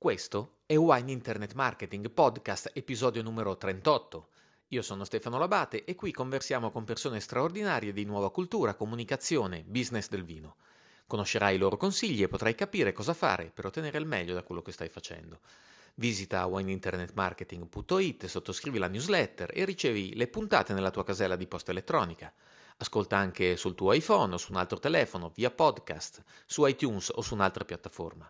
Questo è Wine Internet Marketing Podcast, episodio numero 38. Io sono Stefano Labate e qui conversiamo con persone straordinarie di nuova cultura, comunicazione, business del vino. Conoscerai i loro consigli e potrai capire cosa fare per ottenere il meglio da quello che stai facendo. Visita wineinternetmarketing.it, sottoscrivi la newsletter e ricevi le puntate nella tua casella di posta elettronica. Ascolta anche sul tuo iPhone o su un altro telefono, via podcast, su iTunes o su un'altra piattaforma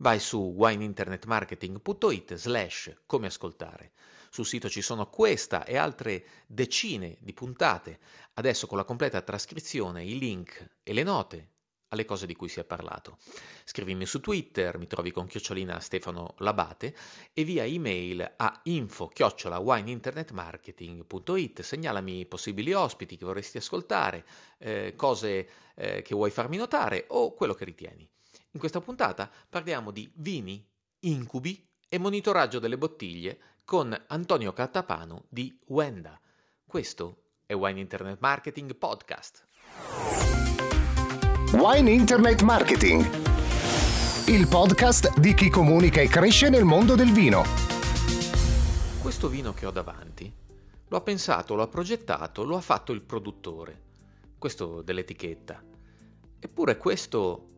vai su wineinternetmarketing.it slash come ascoltare. Sul sito ci sono questa e altre decine di puntate, adesso con la completa trascrizione, i link e le note alle cose di cui si è parlato. Scrivimi su Twitter, mi trovi con chiocciolina Stefano Labate e via email a info chiocciola wineinternetmarketing.it segnalami possibili ospiti che vorresti ascoltare, eh, cose eh, che vuoi farmi notare o quello che ritieni. In questa puntata parliamo di vini, incubi e monitoraggio delle bottiglie con Antonio Cattapano di Wenda. Questo è Wine Internet Marketing Podcast. Wine Internet Marketing, il podcast di chi comunica e cresce nel mondo del vino. Questo vino che ho davanti lo ha pensato, lo ha progettato, lo ha fatto il produttore. Questo dell'etichetta. Eppure questo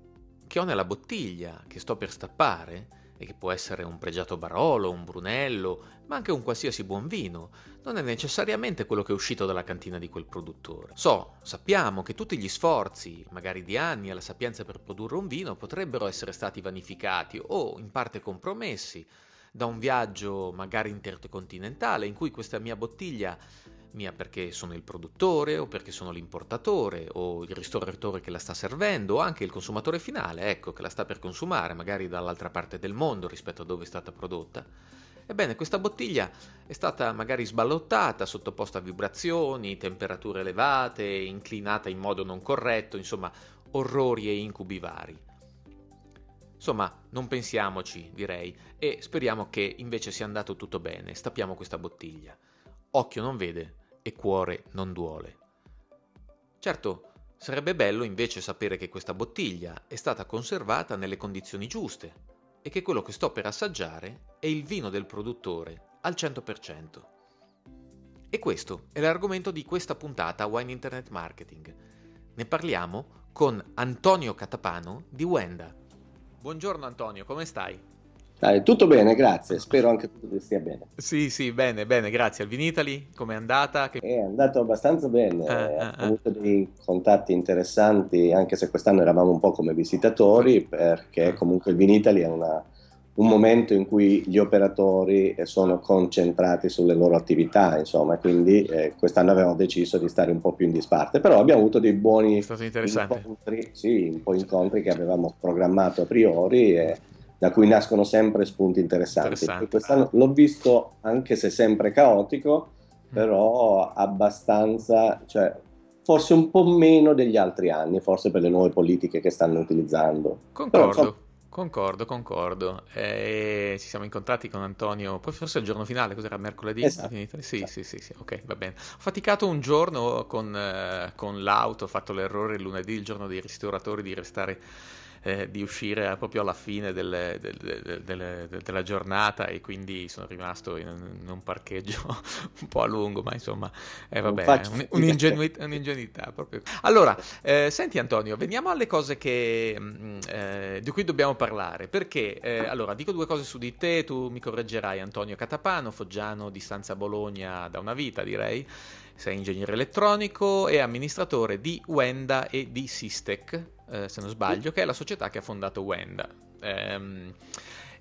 che ho nella bottiglia, che sto per stappare, e che può essere un pregiato Barolo, un Brunello, ma anche un qualsiasi buon vino, non è necessariamente quello che è uscito dalla cantina di quel produttore. So, sappiamo che tutti gli sforzi, magari di anni alla sapienza per produrre un vino, potrebbero essere stati vanificati o in parte compromessi da un viaggio magari intercontinentale in cui questa mia bottiglia mia perché sono il produttore o perché sono l'importatore o il ristoratore che la sta servendo o anche il consumatore finale, ecco, che la sta per consumare, magari dall'altra parte del mondo rispetto a dove è stata prodotta. Ebbene, questa bottiglia è stata magari sballottata, sottoposta a vibrazioni, temperature elevate, inclinata in modo non corretto, insomma, orrori e incubi vari. Insomma, non pensiamoci, direi, e speriamo che invece sia andato tutto bene. Stappiamo questa bottiglia. Occhio non vede, e cuore non duole. Certo, sarebbe bello invece sapere che questa bottiglia è stata conservata nelle condizioni giuste e che quello che sto per assaggiare è il vino del produttore al 100%. E questo è l'argomento di questa puntata Wine Internet Marketing. Ne parliamo con Antonio Catapano di Wenda. Buongiorno Antonio, come stai? Dai, tutto bene, grazie. Spero anche tu stia bene. Sì, sì, bene, bene, grazie. Al Vinitali, com'è andata? Che... È andato abbastanza bene. Eh, eh, Ho avuto dei contatti interessanti, anche se quest'anno eravamo un po' come visitatori, perché eh. comunque il Vinitali è una, un momento in cui gli operatori sono concentrati sulle loro attività, insomma, quindi eh, quest'anno avevamo deciso di stare un po' più in disparte, però abbiamo avuto dei buoni incontri, sì, un po' incontri che avevamo programmato a priori e da cui nascono sempre spunti interessanti. Quest'anno l'ho visto, anche se sempre caotico, mm. però abbastanza, cioè, forse un po' meno degli altri anni, forse per le nuove politiche che stanno utilizzando. Concordo. Però, Concordo, concordo. Eh, ci siamo incontrati con Antonio, poi forse il giorno finale, cos'era? Mercoledì? Esatto. Sì, esatto. sì, sì, sì, ok, va bene. Ho faticato un giorno con, eh, con l'auto, ho fatto l'errore il lunedì, il giorno dei ristoratori, di restare eh, di uscire proprio alla fine delle, delle, delle, della giornata e quindi sono rimasto in un, in un, parcheggio un po' a lungo, ma insomma, eh, vabbè, un, un'ingenuità, un'ingenuità proprio. Allora, eh, senti Antonio, veniamo alle cose che, mh, mm, eh, di cui dobbiamo parlare, perché, eh, allora, dico due cose su di te, tu mi correggerai, Antonio Catapano, foggiano di Stanza Bologna da una vita, direi, sei ingegnere elettronico e amministratore di Wenda e di Sistec, eh, se non sbaglio, che è la società che ha fondato Wenda. Ehm,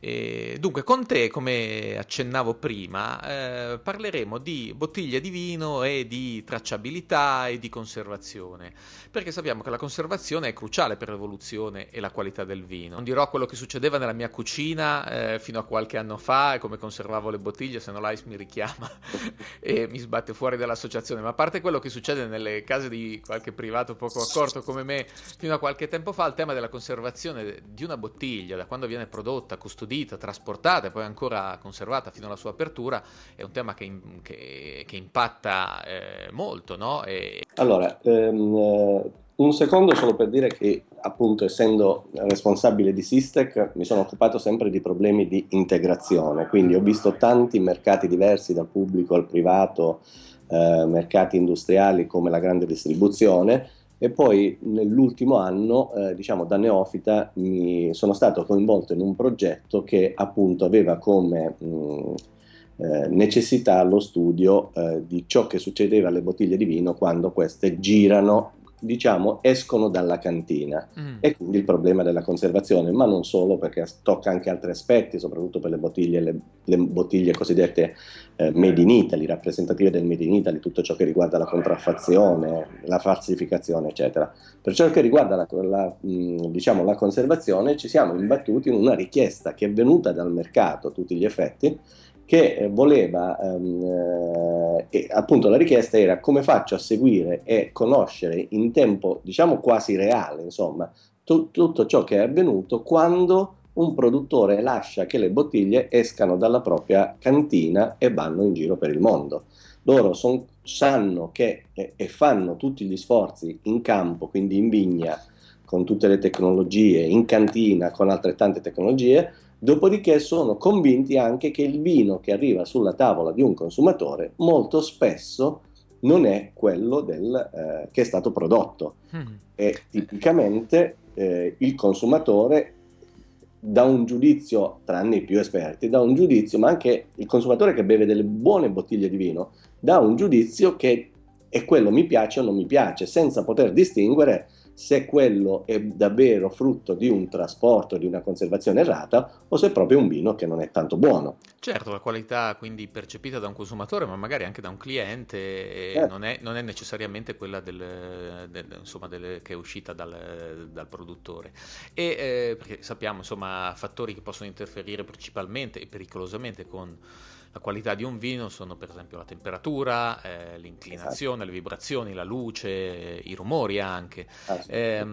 e dunque, con te, come accennavo prima, eh, parleremo di bottiglie di vino e di tracciabilità e di conservazione, perché sappiamo che la conservazione è cruciale per l'evoluzione e la qualità del vino. Non dirò quello che succedeva nella mia cucina eh, fino a qualche anno fa e come conservavo le bottiglie, se no l'ICE mi richiama e mi sbatte fuori dall'associazione, ma a parte quello che succede nelle case di qualche privato poco accorto come me fino a qualche tempo fa, il tema della conservazione di una bottiglia, da quando viene prodotta, custodita, custodita, trasportata e poi ancora conservata fino alla sua apertura, è un tema che, che, che impatta eh, molto. No? E... Allora, ehm, un secondo solo per dire che appunto essendo responsabile di Sistec mi sono occupato sempre di problemi di integrazione, quindi ho visto tanti mercati diversi dal pubblico al privato, eh, mercati industriali come la grande distribuzione e poi nell'ultimo anno, eh, diciamo da neofita, mi sono stato coinvolto in un progetto che appunto aveva come mh, eh, necessità lo studio eh, di ciò che succedeva alle bottiglie di vino quando queste girano diciamo, escono dalla cantina mm. e quindi il problema della conservazione, ma non solo perché tocca anche altri aspetti, soprattutto per le bottiglie, le, le bottiglie cosiddette eh, made in Italy, rappresentative del made in Italy, tutto ciò che riguarda la contraffazione, la falsificazione, eccetera. Per ciò che riguarda la, la, mh, diciamo, la conservazione ci siamo imbattuti in una richiesta che è venuta dal mercato a tutti gli effetti, che eh, voleva, ehm, eh, appunto la richiesta era come faccio a seguire e conoscere in tempo diciamo quasi reale, insomma, tu, tutto ciò che è avvenuto quando un produttore lascia che le bottiglie escano dalla propria cantina e vanno in giro per il mondo. Loro son, sanno che e, e fanno tutti gli sforzi in campo, quindi in vigna, con tutte le tecnologie, in cantina con altrettante tecnologie, Dopodiché sono convinti anche che il vino che arriva sulla tavola di un consumatore molto spesso non è quello del, eh, che è stato prodotto. Mm. E tipicamente eh, il consumatore dà un giudizio, tranne i più esperti, dà un giudizio, ma anche il consumatore che beve delle buone bottiglie di vino, dà un giudizio che è quello mi piace o non mi piace, senza poter distinguere se quello è davvero frutto di un trasporto, di una conservazione errata o se è proprio un vino che non è tanto buono. Certo, la qualità quindi percepita da un consumatore, ma magari anche da un cliente, eh. non, è, non, è, necessariamente quella del, del, insomma, del, che è uscita dal, dal produttore. E, eh, perché sappiamo insomma fattori che possono interferire principalmente e pericolosamente con la qualità di un vino sono per esempio la temperatura, eh, l'inclinazione, esatto. le vibrazioni, la luce, i rumori anche. Eh,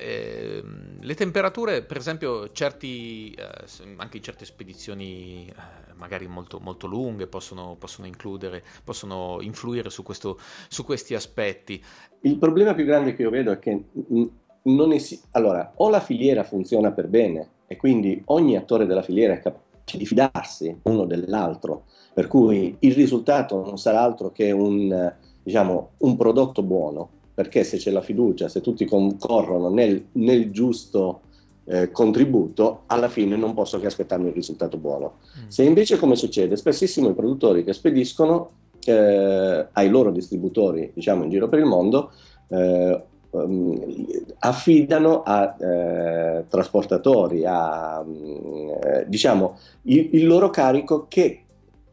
eh, le temperature, per esempio, certi, eh, anche in certe spedizioni eh, magari molto, molto lunghe possono, possono, includere, possono influire su, questo, su, questi aspetti. Il problema più grande che io vedo è che non esiste. Allora, o la filiera funziona per bene e quindi ogni attore della filiera è capace di fidarsi uno dell'altro, per cui il risultato non sarà altro che un, diciamo, un prodotto buono, perché se c'è la fiducia, se tutti concorrono nel, nel giusto eh, contributo, alla fine non posso che aspettarmi il risultato buono. Mm. Se invece, come succede, spessissimo i produttori che spediscono eh, ai loro distributori, diciamo in giro per il mondo, eh, um, affidano a eh, trasportatori, a eh, diciamo il, il loro carico che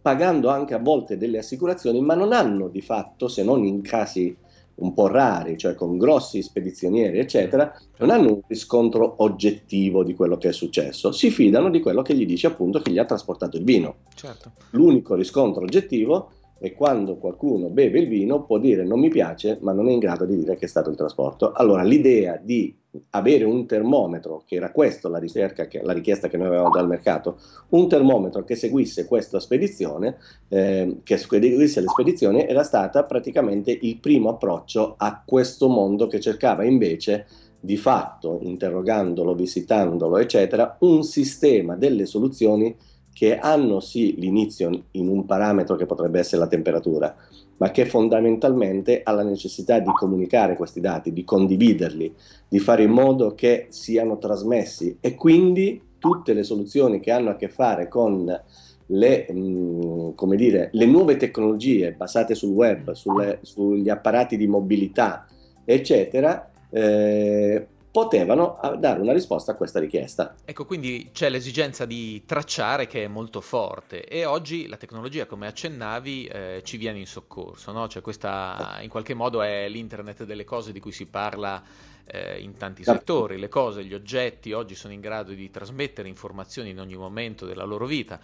pagando anche a volte delle assicurazioni, ma non hanno di fatto, se non in casi un po' rari, cioè con grossi spedizionieri, eccetera, non hanno un riscontro oggettivo di quello che è successo, si fidano di quello che gli dice appunto che gli ha trasportato il vino. Certo. L'unico riscontro oggettivo e quando qualcuno beve il vino può dire non mi piace, ma non è in grado di dire che è stato il trasporto. Allora l'idea di avere un termometro, che era questa la, che, la richiesta che noi avevamo dal mercato, un termometro che seguisse questa spedizione, eh, che seguisse le spedizioni, era stata praticamente il primo approccio a questo mondo che cercava invece di fatto, interrogandolo, visitandolo, eccetera, un sistema delle soluzioni che hanno sì l'inizio in un parametro che potrebbe essere la temperatura, ma che fondamentalmente ha la necessità di comunicare questi dati, di condividerli, di fare in modo che siano trasmessi. E quindi tutte le soluzioni che hanno a che fare con le, mh, dire, le nuove tecnologie basate sul web, sulle, sugli apparati di mobilità, eccetera, eh, potevano ah, dare una risposta a questa richiesta. Ecco, quindi c'è l'esigenza di tracciare che è molto forte e oggi la tecnologia, come accennavi, eh, ci viene in soccorso, no? Cioè questa in qualche modo è l'internet delle cose di cui si parla eh, in tanti certo. settori, le cose, gli oggetti oggi sono in grado di trasmettere informazioni in ogni momento della loro vita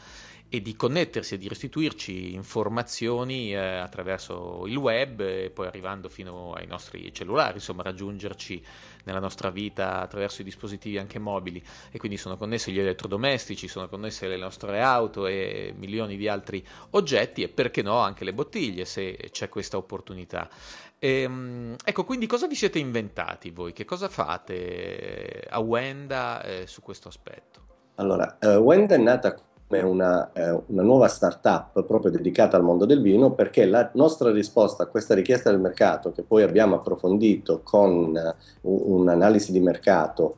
e di connettersi e di restituirci informazioni eh, attraverso il web e poi arrivando fino ai nostri cellulari, insomma raggiungerci nella nostra vita attraverso i dispositivi anche mobili e quindi sono connessi gli elettrodomestici, sono connesse le nostre auto e milioni di altri oggetti e perché no anche le bottiglie se c'è questa opportunità. Ehm, ecco, quindi cosa vi siete inventati voi? Che cosa fate a Wenda eh, su questo aspetto? Allora, uh, Wenda è nata una, eh, una, nuova startup proprio dedicata al mondo del vino perché la nostra risposta a questa richiesta del mercato, che poi abbiamo approfondito con uh, un'analisi di mercato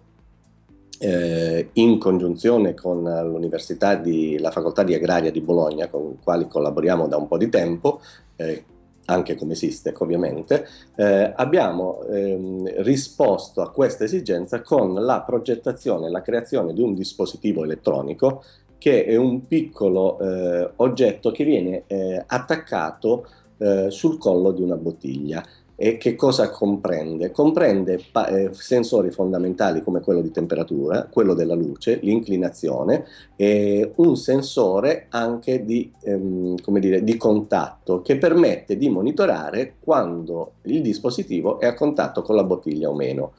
eh, in congiunzione con l'Università di, la Facoltà di Agraria di Bologna, con i quali collaboriamo da un po' di tempo, eh, anche come Sistec ovviamente, eh, abbiamo ehm, risposto a questa esigenza con la progettazione e la creazione di un dispositivo elettronico che è un piccolo eh, oggetto che viene eh, attaccato eh, sul collo di una bottiglia. E che cosa comprende? Comprende pa- eh, sensori fondamentali come quello di temperatura, quello della luce, l'inclinazione e un sensore anche di, ehm, dire, di contatto che permette di monitorare quando il dispositivo è a contatto con la bottiglia o meno.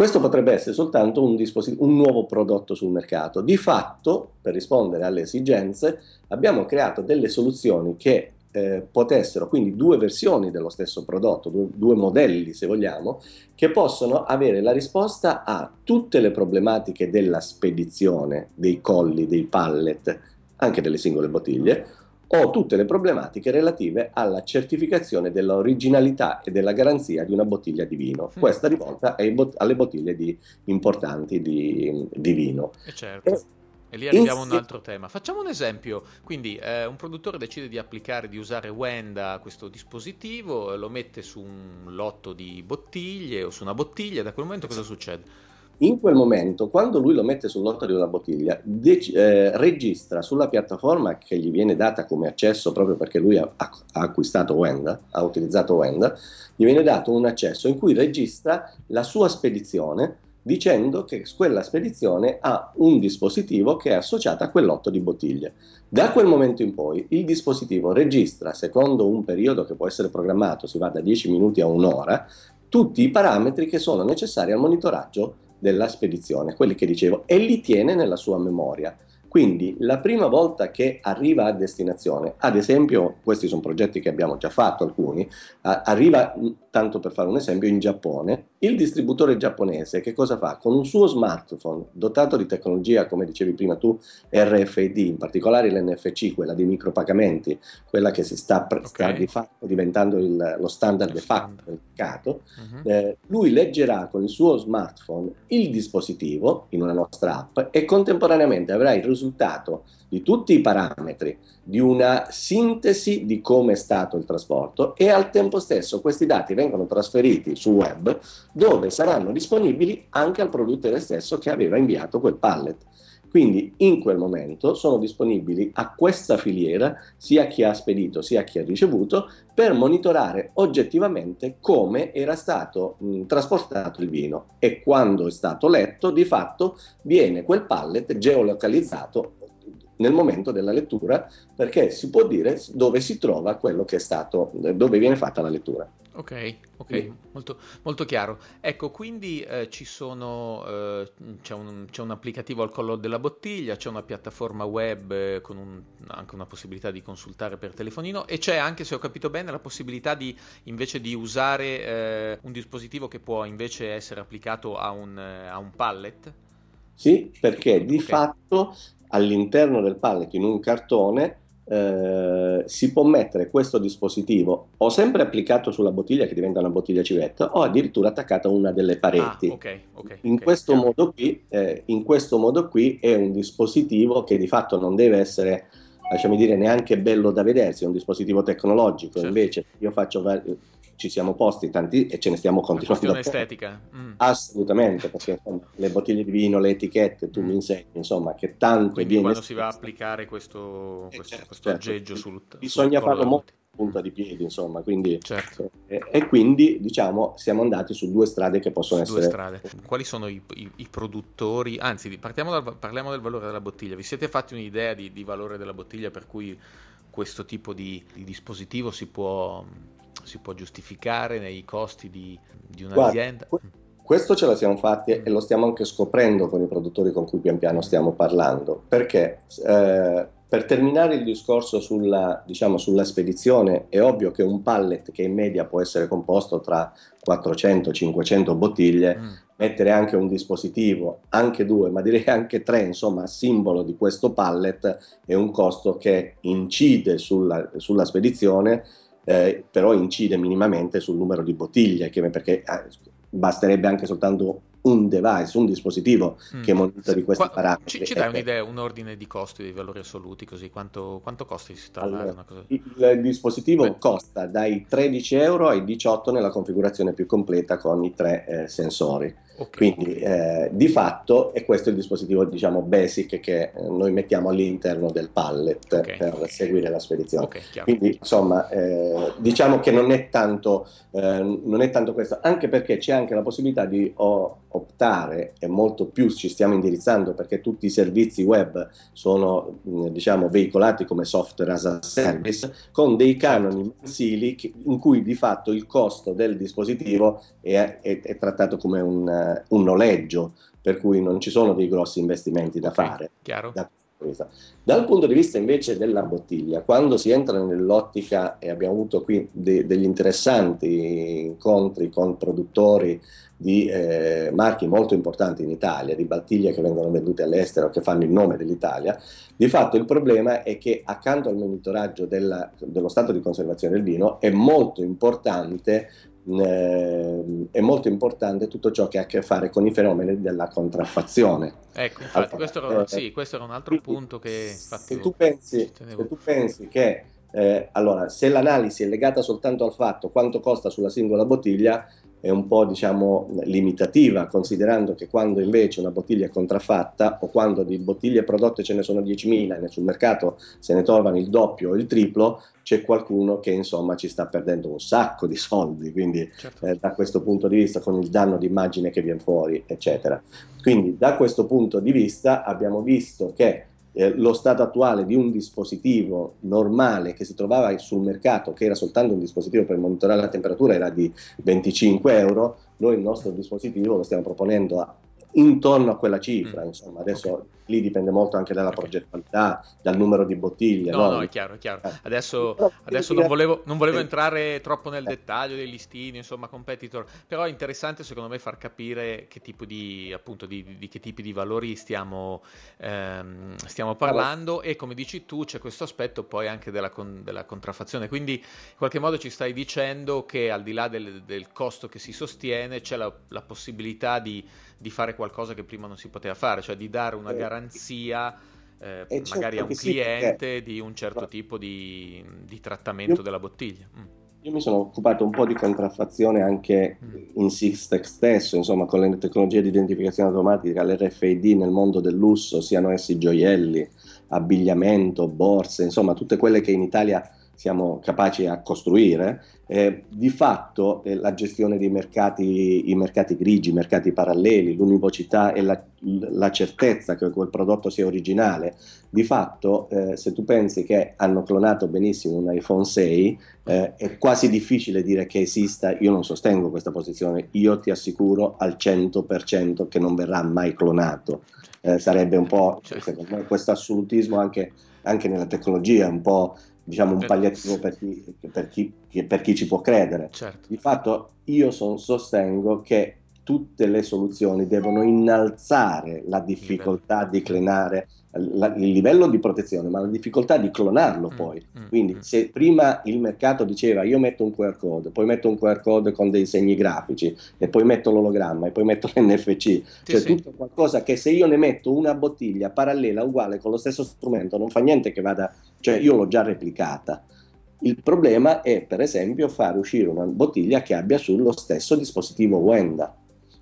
Questo potrebbe essere soltanto un, un, nuovo prodotto sul mercato. Di fatto, per rispondere alle esigenze, abbiamo creato delle soluzioni che eh, potessero, quindi due versioni dello stesso prodotto, due, due, modelli se vogliamo, che possono avere la risposta a tutte le problematiche della spedizione, dei colli, dei pallet, anche delle singole bottiglie, o tutte le problematiche relative alla certificazione dell'originalità e della garanzia di una bottiglia di vino. Mm. Questa rivolta bot- alle bottiglie di, importanti di, di vino. E certo. E, e lì arriviamo a un altro tema. Facciamo un esempio. Quindi eh, un produttore decide di applicare, di usare Wenda questo dispositivo, lo mette su un lotto di bottiglie o su una bottiglia. Da quel momento cosa succede? In quel momento, quando lui lo mette sul lotto di una bottiglia, dec- eh, registra sulla piattaforma che gli viene data come accesso proprio perché lui ha, ha acquistato Wenda, ha utilizzato Wenda, gli viene dato un accesso in cui registra la sua spedizione dicendo che quella spedizione ha un dispositivo che è associato a quel lotto di bottiglie. Da quel momento in poi il dispositivo registra, secondo un periodo che può essere programmato, si va da 10 minuti a un'ora, tutti i parametri che sono necessari al monitoraggio della spedizione, quelli che dicevo, e li tiene nella sua memoria. Quindi la prima volta che arriva a destinazione, ad esempio, questi sono progetti che abbiamo già fatto alcuni, arriva, tanto per fare un esempio, in Giappone, il distributore giapponese che cosa fa? Con un suo smartphone dotato di tecnologia, come dicevi prima tu, RFID, in particolare l'NFC, quella dei micropagamenti, quella che si sta, okay. sta di fatto diventando il, lo standard de facto del mercato, uh-huh. eh, lui leggerà con il suo smartphone il dispositivo in una nostra app e contemporaneamente avrà il risultato di tutti i parametri, di una sintesi di come è stato il trasporto e al tempo stesso questi dati vengono trasferiti sul web dove saranno disponibili anche al produttore stesso che aveva inviato quel pallet. Quindi in quel momento sono disponibili a questa filiera sia chi ha spedito sia chi ha ricevuto per monitorare oggettivamente come era stato mh, trasportato il vino e quando è stato letto di fatto viene quel pallet geolocalizzato nel momento della lettura perché si può dire dove si trova quello che è stato, dove viene fatta la lettura. Ok, ok, sì. molto, molto, chiaro. Ecco, quindi eh, ci sono, eh, c'è, un, c'è, un, applicativo al collo della bottiglia, c'è una piattaforma web eh, con un, anche una possibilità di consultare per telefonino e c'è anche, se ho capito bene, la possibilità di invece di usare eh, un dispositivo che può invece essere applicato a un, eh, a un pallet. Sì, perché di okay. fatto all'interno del pallet in un cartone eh, si può mettere questo dispositivo o sempre applicato sulla bottiglia che diventa una bottiglia civetta o addirittura attaccato a una delle pareti. Ah, okay, okay, in, okay, questo qui, eh, in, questo modo qui, è un dispositivo che di fatto non deve essere lasciami dire neanche bello da vedersi, è un dispositivo tecnologico, certo. invece io faccio ci siamo posti tanti e ce ne stiamo continuando. Una questione estetica. Mm. Assolutamente, perché insomma, le bottiglie di vino, le etichette, tu mm. mi insegni, insomma, che tanto Quindi viene... quando si va a applicare questo, eh, questo, certo, questo certo. aggeggio sul Bisogna sul farlo molto punta di piedi, insomma, quindi... Certo. Eh, e quindi, diciamo, siamo andati su due strade che possono su essere... Quali sono i, i, i produttori? Anzi, dal, parliamo del valore della bottiglia. Vi siete fatti un'idea di, di valore della bottiglia per cui questo tipo di, di dispositivo si può si può giustificare nei costi di, di un'azienda? Guarda, questo ce la siamo fatti e lo stiamo anche scoprendo con i produttori con cui pian piano stiamo parlando, perché eh, per terminare il discorso sulla, diciamo, sulla, spedizione, è ovvio che un pallet che in media può essere composto tra 400-500 bottiglie, mm. mettere anche un dispositivo, anche due, ma direi anche tre, insomma, a simbolo di questo pallet, è un costo che incide sulla, sulla spedizione, eh, però incide minimamente sul numero di bottiglie, perché eh, basterebbe anche soltanto un device, un dispositivo mm. che monitori questi Qua, parametri. Ci, ci dai un'idea, un ordine di costi, di valori assoluti, così quanto, quanto costa allora, Il, il dispositivo Beh. costa dai 13 euro ai 18 nella configurazione più completa con i tre eh, sensori. Okay. Quindi eh, di fatto è questo il dispositivo diciamo basic che eh, noi mettiamo all'interno del pallet okay. per seguire la spedizione. Quindi insomma eh, diciamo che non è, tanto, eh, non è tanto questo, anche perché c'è anche la possibilità di oh, optare e molto più ci stiamo indirizzando perché tutti i servizi web sono diciamo veicolati come software as a service con dei canoni certo. mensili in cui di fatto il costo del dispositivo è, è, è trattato come un un noleggio, per cui non ci sono dei grossi investimenti da fare. Chiaro. Da dal punto di vista invece della bottiglia, quando si entra nell'ottica, e abbiamo avuto qui de- degli interessanti incontri con produttori di eh, marchi molto importanti in Italia, di bottiglie che vengono vendute all'estero, che fanno il nome dell'Italia, di fatto il problema è che accanto al monitoraggio della, dello stato di conservazione del vino è molto importante eh, è molto importante tutto ciò che ha a che fare con i fenomeni della contraffazione. Ecco, infatti, allora, questo, era, eh, sì, questo, era, un altro quindi, punto che infatti, se, tu pensi, se tu pensi che eh, allora, se l'analisi è legata soltanto al fatto quanto costa sulla singola bottiglia, è un po' diciamo limitativa, considerando che quando invece una bottiglia è contraffatta o quando di bottiglie prodotte ce ne sono 10.000 e sul mercato se ne trovano il doppio o il triplo, c'è qualcuno che insomma ci sta perdendo un sacco di soldi, quindi certo. eh, da questo punto di vista con il danno d'immagine che viene fuori, eccetera. Quindi da questo punto di vista abbiamo visto che eh, lo stato attuale di un dispositivo normale che si trovava sul mercato, che era soltanto un dispositivo per monitorare la temperatura, era di 25 euro, noi il nostro dispositivo lo stiamo proponendo a intorno a quella cifra, mm. insomma, adesso okay. Lì dipende molto anche dalla progettualità, dal numero di bottiglie. No, no, no è chiaro, è chiaro. Eh. Adesso, adesso non, volevo, non volevo entrare troppo nel dettaglio dei listini, insomma, competitor, però è interessante secondo me far capire che tipo di, appunto, di, di, di che tipi di valori stiamo, ehm, stiamo parlando e come dici tu c'è questo aspetto poi anche della, con, della, contraffazione, quindi in qualche modo ci stai dicendo che al di là del, del costo che si sostiene c'è la, la possibilità di di fare qualcosa che prima non si poteva fare, cioè di dare una garanzia eh, certo magari a un cliente sì, di un certo tipo di, di trattamento io, della bottiglia. Mm. Io mi sono occupato un po' di contraffazione anche mm. in Sixtech stesso, insomma con le tecnologie di identificazione automatica, l'RFID nel mondo del lusso, siano essi gioielli, abbigliamento, borse, insomma tutte quelle che in Italia siamo capaci a costruire, eh, di fatto eh, la gestione dei mercati, i mercati grigi, i mercati paralleli, l'univocità e la, la, certezza che quel prodotto sia originale, di fatto eh, se tu pensi che hanno clonato benissimo un iPhone 6, eh, è quasi difficile dire che esista, io non sostengo questa posizione, io ti assicuro al 100% che non verrà mai clonato. Eh, sarebbe un po', cioè. secondo me, questo assolutismo anche, anche nella tecnologia, un po' diciamo un palliativo per chi, per chi, per chi ci può credere. Certo. Di fatto io son, sostengo che tutte le soluzioni devono innalzare la difficoltà di clonare la, il livello di protezione, ma la difficoltà di clonarlo mm, poi. Mm, Quindi mm. se prima il mercato diceva io metto un QR code, poi metto un QR code con dei segni grafici e poi metto l'ologramma e poi metto l'NFC, sì, cioè sì. tutto qualcosa che se io ne metto una bottiglia parallela uguale con lo stesso strumento non fa niente che vada, cioè io l'ho già replicata. Il problema è per esempio fare uscire una bottiglia che abbia sullo stesso dispositivo Wenda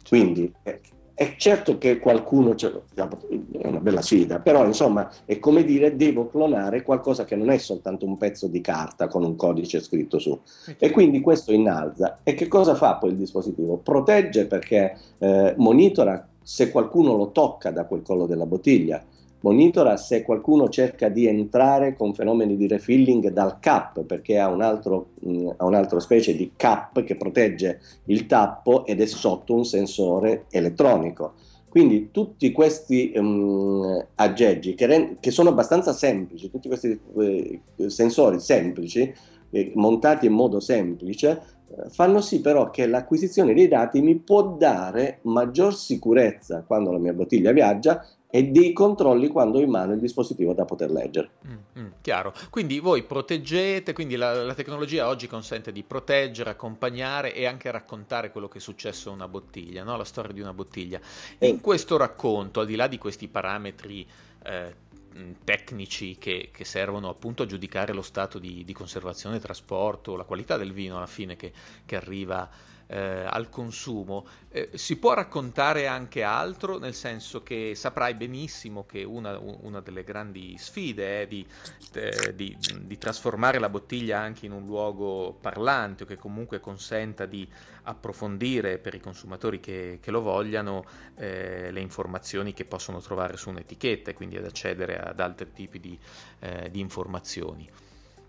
quindi eh, è certo che qualcuno, è una bella sfida, però insomma è come dire devo clonare qualcosa che non è soltanto un pezzo di carta con un codice scritto su. E quindi questo innalza. E che cosa fa poi il dispositivo? Protegge perché eh, monitora se qualcuno lo tocca da quel collo della bottiglia monitora se qualcuno cerca di entrare con fenomeni di refilling dal cap perché ha, un altro, mh, ha un'altra specie di cap che protegge il tappo ed è sotto un sensore elettronico. Quindi tutti questi um, aggeggi che, re- che, sono abbastanza semplici, tutti questi eh, sensori semplici, eh, montati in modo semplice, eh, fanno sì però che l'acquisizione dei dati mi può dare maggior sicurezza quando la mia bottiglia viaggia e dei controlli quando ho in mano il dispositivo da poter leggere. Mm, mm, chiaro, quindi voi proteggete, quindi la, la, tecnologia oggi consente di proteggere, accompagnare e anche raccontare quello che è successo a una bottiglia, no? la storia di una bottiglia. In eh. questo racconto, al di là di questi parametri eh, mm, tecnici che, che, servono appunto a giudicare lo stato di, di, conservazione, trasporto, la qualità del vino alla fine che, che arriva eh, al consumo. Eh, si può raccontare anche altro, nel senso che saprai benissimo che una, una delle grandi sfide è di, eh, di, di, trasformare la bottiglia anche in un luogo parlante o che comunque consenta di approfondire per i consumatori che, che lo vogliano eh, le informazioni che possono trovare su un'etichetta e quindi ad accedere ad altri tipi di, eh, di informazioni.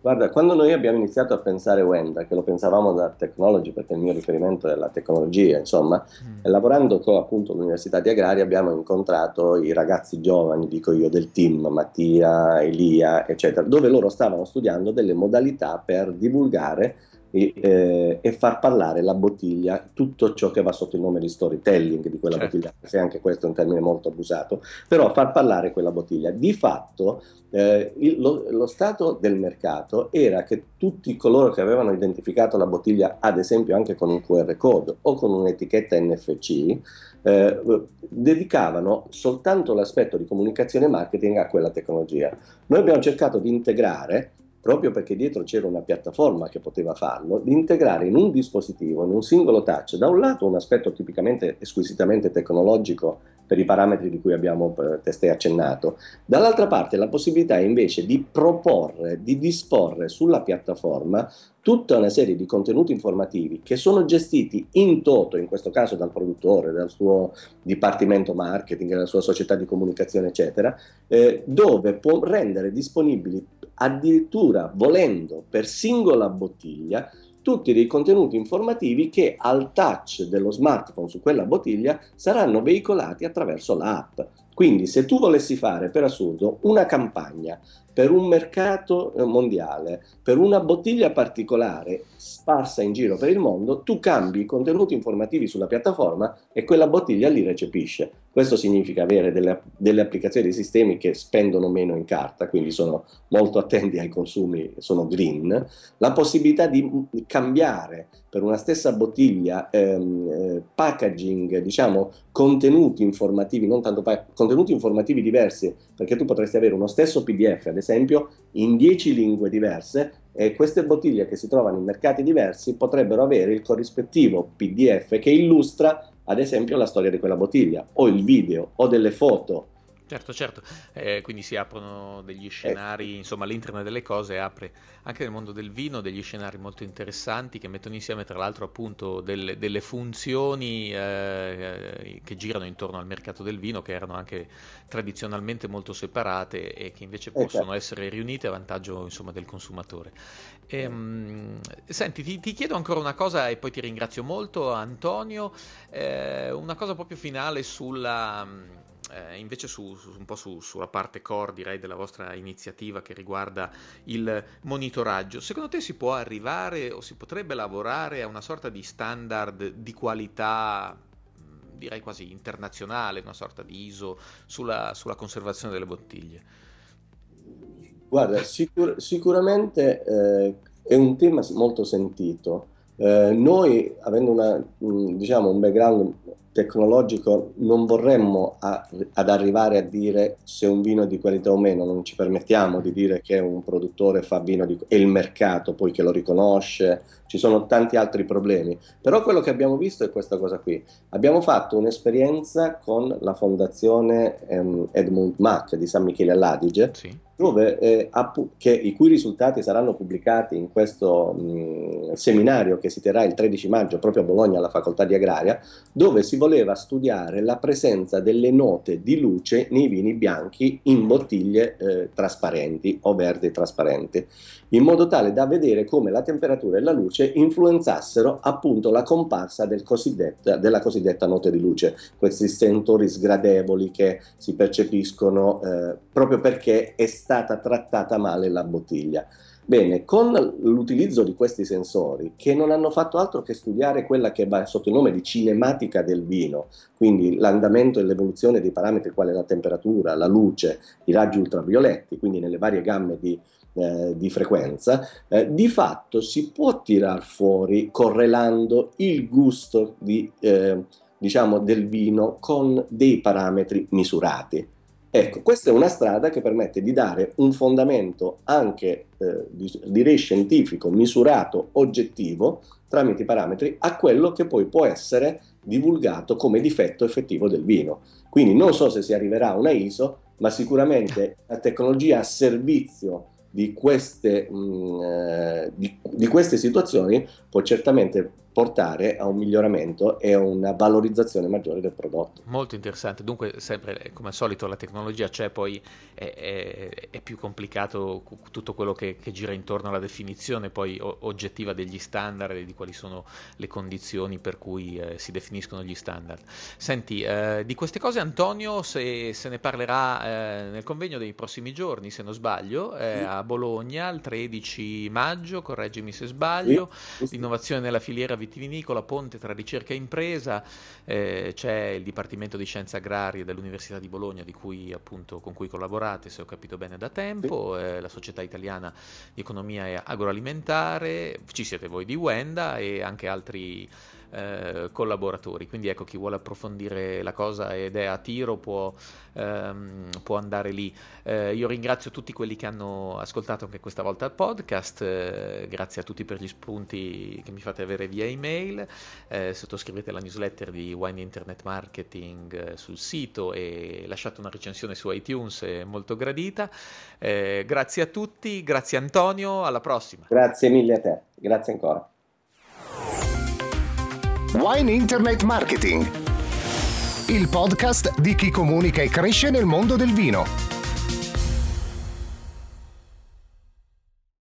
Guarda, quando noi abbiamo iniziato a pensare Wenda, che lo pensavamo da technology, perché il mio riferimento è la tecnologia, insomma, mm. lavorando con appunto l'Università di Agraria abbiamo incontrato i ragazzi giovani, dico io, del team, Mattia, Elia, eccetera, dove loro stavano studiando delle modalità per divulgare e, eh, e, far parlare la bottiglia, tutto ciò che va sotto il nome di storytelling di quella certo. bottiglia, se anche questo è un termine molto abusato, però far parlare quella bottiglia. Di fatto eh, il, lo, lo, stato del mercato era che tutti coloro che avevano identificato la bottiglia, ad esempio anche con un QR code o con un'etichetta NFC, eh, dedicavano soltanto l'aspetto di comunicazione e marketing a quella tecnologia. Noi abbiamo cercato di integrare proprio perché dietro c'era una piattaforma che poteva farlo, di integrare in un dispositivo, in un singolo touch, da un lato un aspetto tipicamente squisitamente tecnologico per i parametri di cui abbiamo eh, testé accennato, dall'altra parte la possibilità invece di proporre, di disporre sulla piattaforma tutta una serie di contenuti informativi che sono gestiti in toto, in questo caso dal produttore, dal suo dipartimento marketing, dalla sua società di comunicazione, eccetera, eh, dove può rendere disponibili addirittura volendo per singola bottiglia tutti dei contenuti informativi che al touch dello smartphone su quella bottiglia saranno veicolati attraverso l'app. Quindi se tu volessi fare per assurdo una campagna per un mercato eh, mondiale, per una bottiglia particolare sparsa in giro per il mondo, tu cambi i contenuti informativi sulla piattaforma e quella bottiglia li recepisce. Questo significa avere delle, delle applicazioni dei sistemi che spendono meno in carta, quindi sono molto attenti ai consumi, sono green, la possibilità di cambiare per una stessa bottiglia ehm, eh, packaging, diciamo contenuti informativi, non tanto pa- contenuti informativi diversi, perché tu potresti avere uno stesso PDF, ad esempio, in 10 lingue diverse e queste bottiglie che si trovano in mercati diversi potrebbero avere il corrispettivo PDF che illustra ad esempio la storia di quella bottiglia o il video o delle foto Certo, certo, eh, quindi si aprono degli eh, scenari, insomma l'internet delle cose apre anche nel mondo del vino degli scenari molto interessanti che mettono insieme tra l'altro appunto delle, delle funzioni eh, che girano intorno al mercato del vino che erano anche tradizionalmente molto separate e che invece possono certo. essere riunite a vantaggio insomma del consumatore. E, um, senti, ti, ti, chiedo ancora una cosa e poi ti ringrazio molto Antonio, eh, una cosa proprio finale sulla eh, invece su, su, un po' su, sulla parte core direi della vostra iniziativa che riguarda il monitoraggio, secondo te si può arrivare o si potrebbe lavorare a una sorta di standard di qualità direi quasi internazionale, una sorta di ISO sulla, sulla conservazione delle bottiglie? Guarda, sicur- sicuramente eh, è un tema molto sentito. Eh, noi, avendo una, diciamo, un background tecnologico non vorremmo a, ad arrivare a dire se un vino è di qualità o meno, non ci permettiamo di dire che un produttore fa vino di è il mercato poi che lo riconosce, ci sono tanti altri problemi, però quello che abbiamo visto è questa cosa qui. Abbiamo fatto un'esperienza con la fondazione ehm, Edmund Mack di San Michele all'Adige. Sì dove, eh, che, i cui risultati saranno pubblicati in questo mh, seminario che si terrà il 13 maggio proprio a Bologna alla Facoltà di Agraria, dove si voleva studiare la presenza delle note di luce nei vini bianchi in bottiglie eh, trasparenti o verdi trasparenti, in modo tale da vedere come la temperatura e la luce influenzassero appunto la comparsa del cosiddetta, della cosiddetta note di luce, questi sentori sgradevoli che si percepiscono eh, proprio perché è stata trattata male la bottiglia. Bene, con l'utilizzo di questi sensori, che non hanno fatto altro che studiare quella che va sotto il nome di cinematica del vino, quindi l'andamento e l'evoluzione dei parametri quali la temperatura, la luce, i raggi ultravioletti, quindi nelle varie gamme di, eh, di frequenza, eh, di fatto si può tirar fuori correlando il gusto di, eh, diciamo, del vino con dei parametri misurati. Ecco, questa è una strada che permette di dare un fondamento anche, eh, direi scientifico, misurato, oggettivo, tramite i parametri, a quello che poi può essere divulgato come difetto effettivo del vino. Quindi non so se si arriverà a una ISO, ma sicuramente la tecnologia a servizio di queste, mh, mm, eh, di, di queste situazioni può certamente portare a un miglioramento e a una valorizzazione maggiore del prodotto. Molto interessante, dunque sempre come al solito la tecnologia c'è, poi è, è, è più complicato tutto quello che, che, gira intorno alla definizione poi oggettiva degli standard e di quali sono le condizioni per cui eh, si definiscono gli standard. Senti, eh, di queste cose Antonio se, se ne parlerà eh, nel convegno dei prossimi giorni, se non sbaglio, sì. a Bologna il 13 maggio, correggimi se sbaglio, sì. l'innovazione nella filiera vitivinicola, ponte tra ricerca e impresa, eh, c'è il Dipartimento di Scienze Agrarie dell'Università di Bologna cui, appunto, con cui collaborate, se ho capito bene, da tempo, eh, la Società Italiana di Economia Agroalimentare, ci siete voi di Wenda e anche altri eh, collaboratori. Quindi ecco, chi vuole approfondire la cosa ed è a tiro può, ehm, può andare lì. Eh, io ringrazio tutti quelli che hanno ascoltato anche questa volta il podcast, eh, grazie a tutti per gli spunti che mi fate avere via email, eh, sottoscrivete la newsletter di Wine Internet Marketing eh, sul sito e lasciate una recensione su iTunes, è molto gradita. Grazie a tutti, grazie Antonio, alla prossima. Grazie mille a te, grazie ancora. Wine Internet Marketing, il podcast di chi comunica e cresce nel mondo del vino.